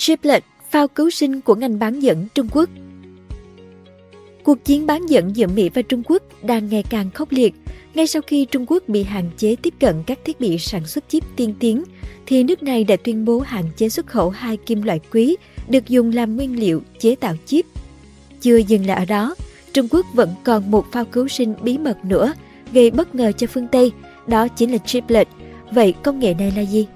Triplet, phao cứu sinh của ngành bán dẫn Trung Quốc. Cuộc chiến bán dẫn giữa Mỹ và Trung Quốc đang ngày càng khốc liệt. Ngay sau khi Trung Quốc bị hạn chế tiếp cận các thiết bị sản xuất chip tiên tiến, thì nước này đã tuyên bố hạn chế xuất khẩu hai kim loại quý được dùng làm nguyên liệu chế tạo chip. Chưa dừng lại ở đó, Trung Quốc vẫn còn một phao cứu sinh bí mật nữa gây bất ngờ cho phương Tây, đó chính là chiplet. Vậy công nghệ này là gì?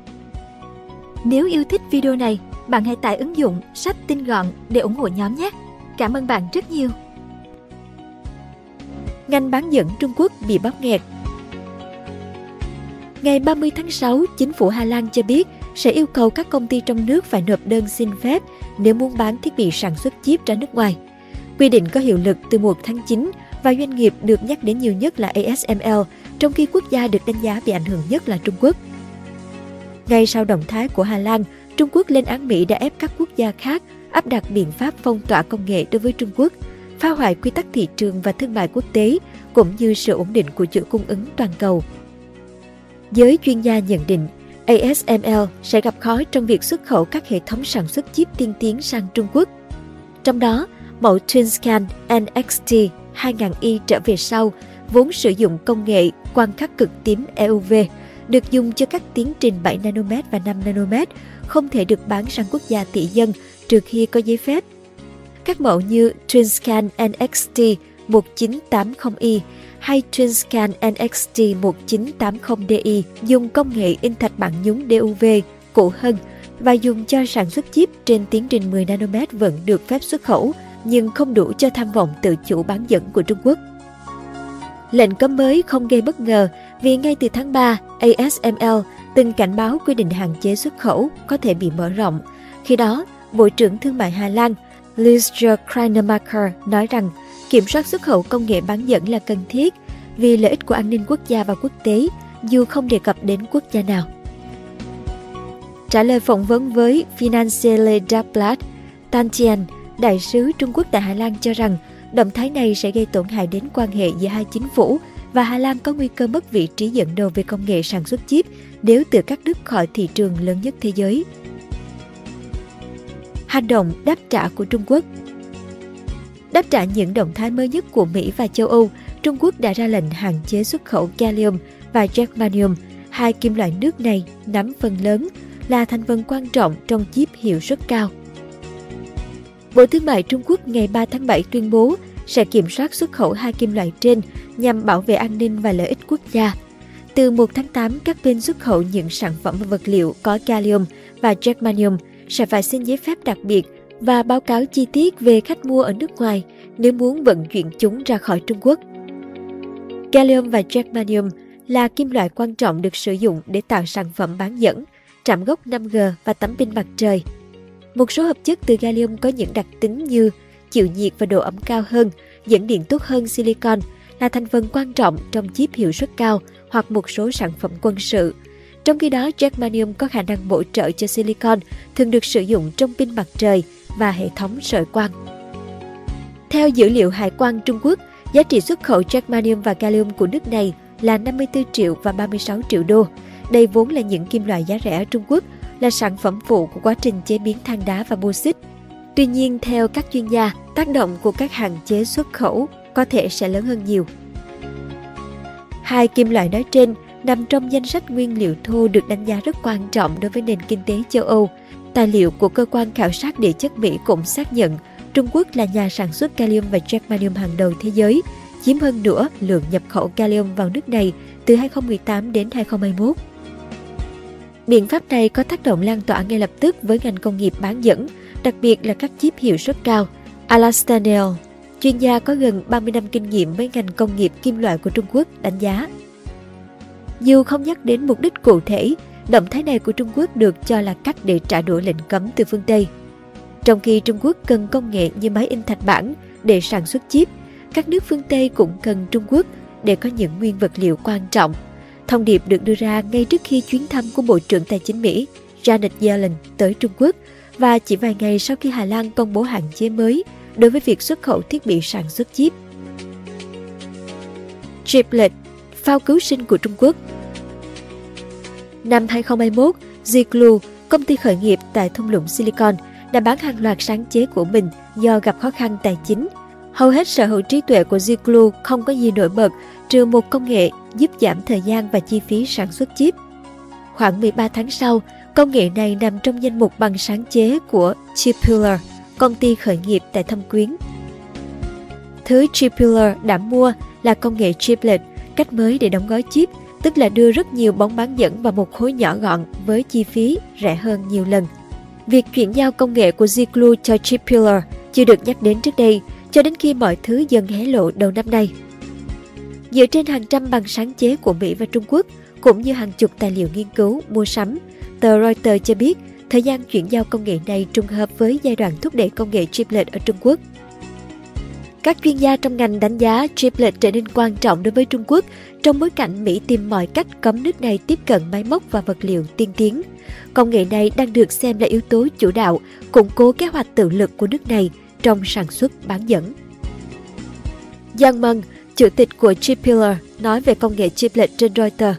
Nếu yêu thích video này, bạn hãy tải ứng dụng sách tin gọn để ủng hộ nhóm nhé. Cảm ơn bạn rất nhiều. Ngành bán dẫn Trung Quốc bị bóp nghẹt Ngày 30 tháng 6, chính phủ Hà Lan cho biết sẽ yêu cầu các công ty trong nước phải nộp đơn xin phép nếu muốn bán thiết bị sản xuất chip ra nước ngoài. Quy định có hiệu lực từ 1 tháng 9 và doanh nghiệp được nhắc đến nhiều nhất là ASML, trong khi quốc gia được đánh giá bị ảnh hưởng nhất là Trung Quốc. Ngay sau động thái của Hà Lan, Trung Quốc lên án Mỹ đã ép các quốc gia khác áp đặt biện pháp phong tỏa công nghệ đối với Trung Quốc, phá hoại quy tắc thị trường và thương mại quốc tế, cũng như sự ổn định của chuỗi cung ứng toàn cầu. Giới chuyên gia nhận định, ASML sẽ gặp khó trong việc xuất khẩu các hệ thống sản xuất chip tiên tiến sang Trung Quốc. Trong đó, mẫu TwinScan NXT 2000i trở về sau, vốn sử dụng công nghệ quan khắc cực tím EUV, được dùng cho các tiến trình 7 nanomet và 5 nanomet, không thể được bán sang quốc gia tỷ dân trừ khi có giấy phép. Các mẫu như TwinScan NXT 1980i hay TwinScan NXT 1980DI dùng công nghệ in thạch bản nhúng DUV cũ hơn và dùng cho sản xuất chip trên tiến trình 10 nanomet vẫn được phép xuất khẩu, nhưng không đủ cho tham vọng tự chủ bán dẫn của Trung Quốc. Lệnh cấm mới không gây bất ngờ vì ngay từ tháng 3, ASML từng cảnh báo quy định hạn chế xuất khẩu có thể bị mở rộng. Khi đó, Bộ trưởng Thương mại Hà Lan Liesje Kreinemacher nói rằng kiểm soát xuất khẩu công nghệ bán dẫn là cần thiết vì lợi ích của an ninh quốc gia và quốc tế dù không đề cập đến quốc gia nào. Trả lời phỏng vấn với Financielle Dagblad, Tan Tian, đại sứ Trung Quốc tại Hà Lan cho rằng động thái này sẽ gây tổn hại đến quan hệ giữa hai chính phủ và Hà Lan có nguy cơ mất vị trí dẫn đầu về công nghệ sản xuất chip nếu từ các nước khỏi thị trường lớn nhất thế giới. Hành động đáp trả của Trung Quốc Đáp trả những động thái mới nhất của Mỹ và châu Âu, Trung Quốc đã ra lệnh hạn chế xuất khẩu gallium và germanium, hai kim loại nước này nắm phần lớn là thành phần quan trọng trong chip hiệu suất cao. Bộ Thương mại Trung Quốc ngày 3 tháng 7 tuyên bố sẽ kiểm soát xuất khẩu hai kim loại trên nhằm bảo vệ an ninh và lợi ích quốc gia. Từ 1 tháng 8, các bên xuất khẩu những sản phẩm và vật liệu có gallium và germanium sẽ phải xin giấy phép đặc biệt và báo cáo chi tiết về khách mua ở nước ngoài nếu muốn vận chuyển chúng ra khỏi Trung Quốc. Gallium và germanium là kim loại quan trọng được sử dụng để tạo sản phẩm bán dẫn, trạm gốc 5G và tấm pin mặt trời. Một số hợp chất từ gallium có những đặc tính như chịu nhiệt và độ ẩm cao hơn, dẫn điện tốt hơn silicon, là thành phần quan trọng trong chip hiệu suất cao hoặc một số sản phẩm quân sự. Trong khi đó, germanium có khả năng bổ trợ cho silicon, thường được sử dụng trong pin mặt trời và hệ thống sợi quang. Theo dữ liệu Hải quan Trung Quốc, giá trị xuất khẩu germanium và gallium của nước này là 54 triệu và 36 triệu đô. Đây vốn là những kim loại giá rẻ ở Trung Quốc, là sản phẩm phụ của quá trình chế biến than đá và bô xít. Tuy nhiên, theo các chuyên gia, tác động của các hạn chế xuất khẩu có thể sẽ lớn hơn nhiều. Hai kim loại nói trên nằm trong danh sách nguyên liệu thô được đánh giá rất quan trọng đối với nền kinh tế châu Âu. Tài liệu của cơ quan khảo sát địa chất Mỹ cũng xác nhận Trung Quốc là nhà sản xuất kalium và germanium hàng đầu thế giới, chiếm hơn nửa lượng nhập khẩu kalium vào nước này từ 2018 đến 2021. Biện pháp này có tác động lan tỏa ngay lập tức với ngành công nghiệp bán dẫn, đặc biệt là các chip hiệu suất cao. Alastair Neil, chuyên gia có gần 30 năm kinh nghiệm với ngành công nghiệp kim loại của Trung Quốc, đánh giá. Dù không nhắc đến mục đích cụ thể, động thái này của Trung Quốc được cho là cách để trả đũa lệnh cấm từ phương Tây. Trong khi Trung Quốc cần công nghệ như máy in thạch bản để sản xuất chip, các nước phương Tây cũng cần Trung Quốc để có những nguyên vật liệu quan trọng. Thông điệp được đưa ra ngay trước khi chuyến thăm của Bộ trưởng Tài chính Mỹ Janet Yellen tới Trung Quốc và chỉ vài ngày sau khi Hà Lan công bố hạn chế mới đối với việc xuất khẩu thiết bị sản xuất chip. Triplet, phao cứu sinh của Trung Quốc Năm 2021, Ziklu, công ty khởi nghiệp tại thung lũng Silicon, đã bán hàng loạt sáng chế của mình do gặp khó khăn tài chính. Hầu hết sở hữu trí tuệ của Ziklu không có gì nổi bật trừ một công nghệ giúp giảm thời gian và chi phí sản xuất chip. Khoảng 13 tháng sau, công nghệ này nằm trong danh mục bằng sáng chế của Chipular, công ty khởi nghiệp tại Thâm Quyến. Thứ Chipular đã mua là công nghệ chiplet, cách mới để đóng gói chip, tức là đưa rất nhiều bóng bán dẫn vào một khối nhỏ gọn với chi phí rẻ hơn nhiều lần. Việc chuyển giao công nghệ của Ziklu cho Chipular chưa được nhắc đến trước đây cho đến khi mọi thứ dần hé lộ đầu năm nay. Dựa trên hàng trăm bằng sáng chế của Mỹ và Trung Quốc, cũng như hàng chục tài liệu nghiên cứu, mua sắm, tờ Reuters cho biết thời gian chuyển giao công nghệ này trùng hợp với giai đoạn thúc đẩy công nghệ chiplet ở Trung Quốc. Các chuyên gia trong ngành đánh giá chiplet trở nên quan trọng đối với Trung Quốc trong bối cảnh Mỹ tìm mọi cách cấm nước này tiếp cận máy móc và vật liệu tiên tiến. Công nghệ này đang được xem là yếu tố chủ đạo, củng cố kế hoạch tự lực của nước này trong sản xuất bán dẫn. Giang Mân, chủ tịch của Chipiller, nói về công nghệ chiplet trên Reuters.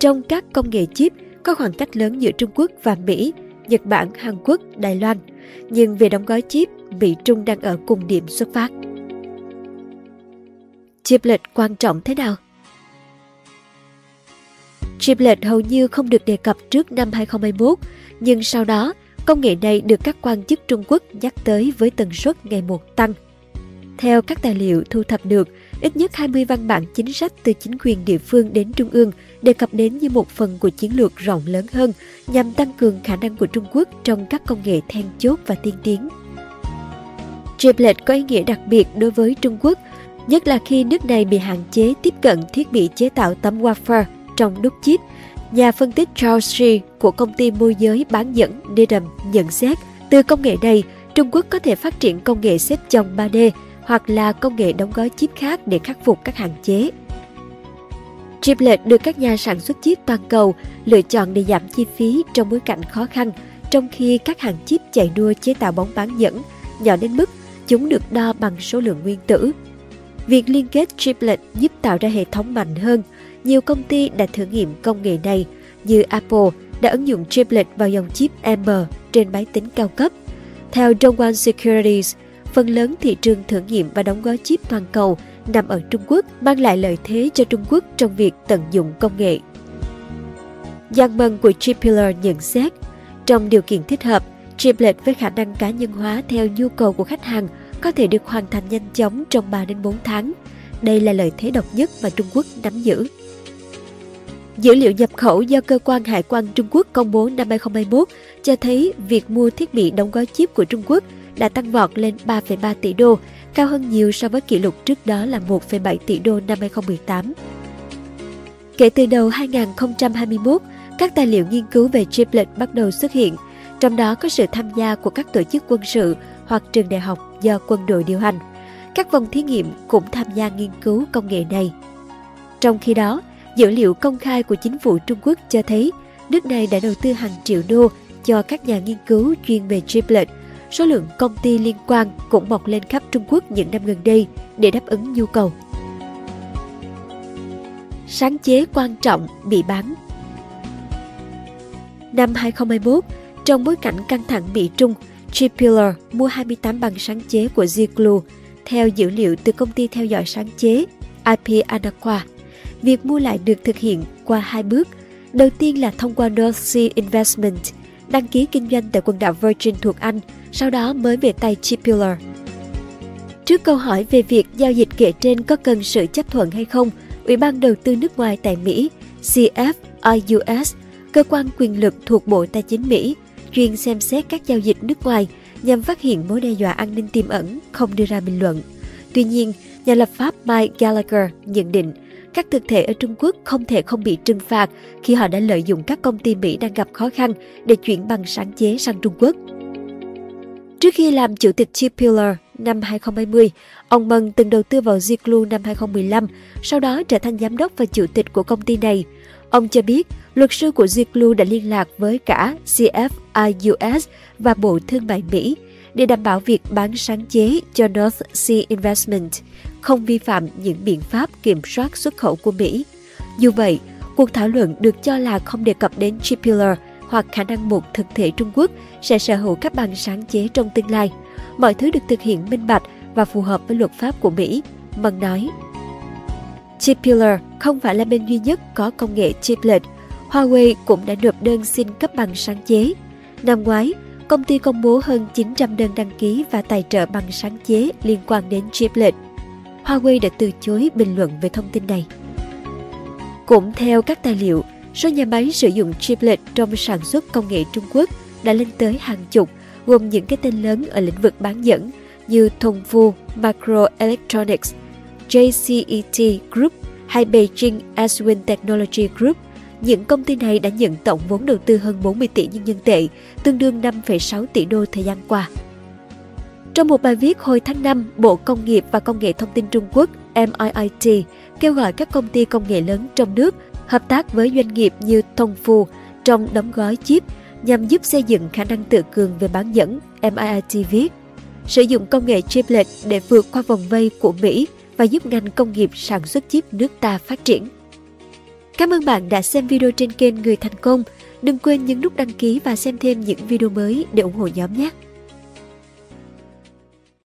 Trong các công nghệ chip, có khoảng cách lớn giữa Trung Quốc và Mỹ, Nhật Bản, Hàn Quốc, Đài Loan. Nhưng về đóng gói chip, Mỹ Trung đang ở cùng điểm xuất phát. Chiplet quan trọng thế nào? Chiplet hầu như không được đề cập trước năm 2021, nhưng sau đó, công nghệ này được các quan chức Trung Quốc nhắc tới với tần suất ngày một tăng. Theo các tài liệu thu thập được, ít nhất 20 văn bản chính sách từ chính quyền địa phương đến trung ương đề cập đến như một phần của chiến lược rộng lớn hơn nhằm tăng cường khả năng của Trung Quốc trong các công nghệ then chốt và tiên tiến. Triplet có ý nghĩa đặc biệt đối với Trung Quốc, nhất là khi nước này bị hạn chế tiếp cận thiết bị chế tạo tấm wafer trong đúc chip. Nhà phân tích Charles shi của công ty môi giới bán dẫn Dedham nhận xét, từ công nghệ này, Trung Quốc có thể phát triển công nghệ xếp chồng 3D hoặc là công nghệ đóng gói chip khác để khắc phục các hạn chế. Chiplet được các nhà sản xuất chip toàn cầu lựa chọn để giảm chi phí trong bối cảnh khó khăn, trong khi các hàng chip chạy đua chế tạo bóng bán dẫn nhỏ đến mức chúng được đo bằng số lượng nguyên tử. Việc liên kết chiplet giúp tạo ra hệ thống mạnh hơn. Nhiều công ty đã thử nghiệm công nghệ này, như Apple đã ứng dụng chiplet vào dòng chip M trên máy tính cao cấp. Theo Dongwon Securities, phần lớn thị trường thử nghiệm và đóng gói chip toàn cầu nằm ở Trung Quốc mang lại lợi thế cho Trung Quốc trong việc tận dụng công nghệ. Giang Mân của Chipiller nhận xét, trong điều kiện thích hợp, chiplet với khả năng cá nhân hóa theo nhu cầu của khách hàng có thể được hoàn thành nhanh chóng trong 3 đến 4 tháng. Đây là lợi thế độc nhất mà Trung Quốc nắm giữ. Dữ liệu nhập khẩu do cơ quan hải quan Trung Quốc công bố năm 2021 cho thấy việc mua thiết bị đóng gói chip của Trung Quốc đã tăng vọt lên 3,3 tỷ đô, cao hơn nhiều so với kỷ lục trước đó là 1,7 tỷ đô năm 2018. Kể từ đầu 2021, các tài liệu nghiên cứu về chiplet bắt đầu xuất hiện, trong đó có sự tham gia của các tổ chức quân sự hoặc trường đại học do quân đội điều hành. Các vòng thí nghiệm cũng tham gia nghiên cứu công nghệ này. Trong khi đó, dữ liệu công khai của chính phủ Trung Quốc cho thấy nước này đã đầu tư hàng triệu đô cho các nhà nghiên cứu chuyên về chiplet số lượng công ty liên quan cũng mọc lên khắp Trung Quốc những năm gần đây để đáp ứng nhu cầu. Sáng chế quan trọng bị bán Năm 2021, trong bối cảnh căng thẳng Mỹ-Trung, Chipular mua 28 bằng sáng chế của Ziklu theo dữ liệu từ công ty theo dõi sáng chế IP Anaqua. Việc mua lại được thực hiện qua hai bước. Đầu tiên là thông qua North Sea Investment, đăng ký kinh doanh tại quần đảo Virgin thuộc Anh – sau đó mới về tay Chipular. Trước câu hỏi về việc giao dịch kể trên có cần sự chấp thuận hay không, Ủy ban đầu tư nước ngoài tại Mỹ, CFIUS, cơ quan quyền lực thuộc Bộ Tài chính Mỹ, chuyên xem xét các giao dịch nước ngoài nhằm phát hiện mối đe dọa an ninh tiềm ẩn, không đưa ra bình luận. Tuy nhiên, nhà lập pháp Mike Gallagher nhận định các thực thể ở Trung Quốc không thể không bị trừng phạt khi họ đã lợi dụng các công ty Mỹ đang gặp khó khăn để chuyển bằng sáng chế sang Trung Quốc. Trước khi làm chủ tịch Chipiller năm 2020, ông Mân từng đầu tư vào Ziklu năm 2015, sau đó trở thành giám đốc và chủ tịch của công ty này. Ông cho biết, luật sư của Ziklu đã liên lạc với cả CFIUS và Bộ Thương mại Mỹ để đảm bảo việc bán sáng chế cho North Sea Investment không vi phạm những biện pháp kiểm soát xuất khẩu của Mỹ. Dù vậy, cuộc thảo luận được cho là không đề cập đến Chipiller hoặc khả năng một thực thể Trung Quốc sẽ sở hữu các bằng sáng chế trong tương lai. Mọi thứ được thực hiện minh bạch và phù hợp với luật pháp của Mỹ. Mân nói. Chipula không phải là bên duy nhất có công nghệ chiplet. Huawei cũng đã nộp đơn xin cấp bằng sáng chế. Năm ngoái, công ty công bố hơn 900 đơn đăng ký và tài trợ bằng sáng chế liên quan đến chiplet. Huawei đã từ chối bình luận về thông tin này. Cũng theo các tài liệu, số nhà máy sử dụng chiplet trong sản xuất công nghệ Trung Quốc đã lên tới hàng chục, gồm những cái tên lớn ở lĩnh vực bán dẫn như Tongfu Microelectronics, JCET Group hay Beijing Aswin Technology Group. Những công ty này đã nhận tổng vốn đầu tư hơn 40 tỷ nhân dân tệ, tương đương 5,6 tỷ đô thời gian qua. Trong một bài viết hồi tháng 5, Bộ Công nghiệp và Công nghệ Thông tin Trung Quốc MIIT kêu gọi các công ty công nghệ lớn trong nước hợp tác với doanh nghiệp như Thông Phu trong đóng gói chip nhằm giúp xây dựng khả năng tự cường về bán dẫn, MIT viết. Sử dụng công nghệ chiplet để vượt qua vòng vây của Mỹ và giúp ngành công nghiệp sản xuất chip nước ta phát triển. Cảm ơn bạn đã xem video trên kênh Người Thành Công. Đừng quên nhấn nút đăng ký và xem thêm những video mới để ủng hộ nhóm nhé!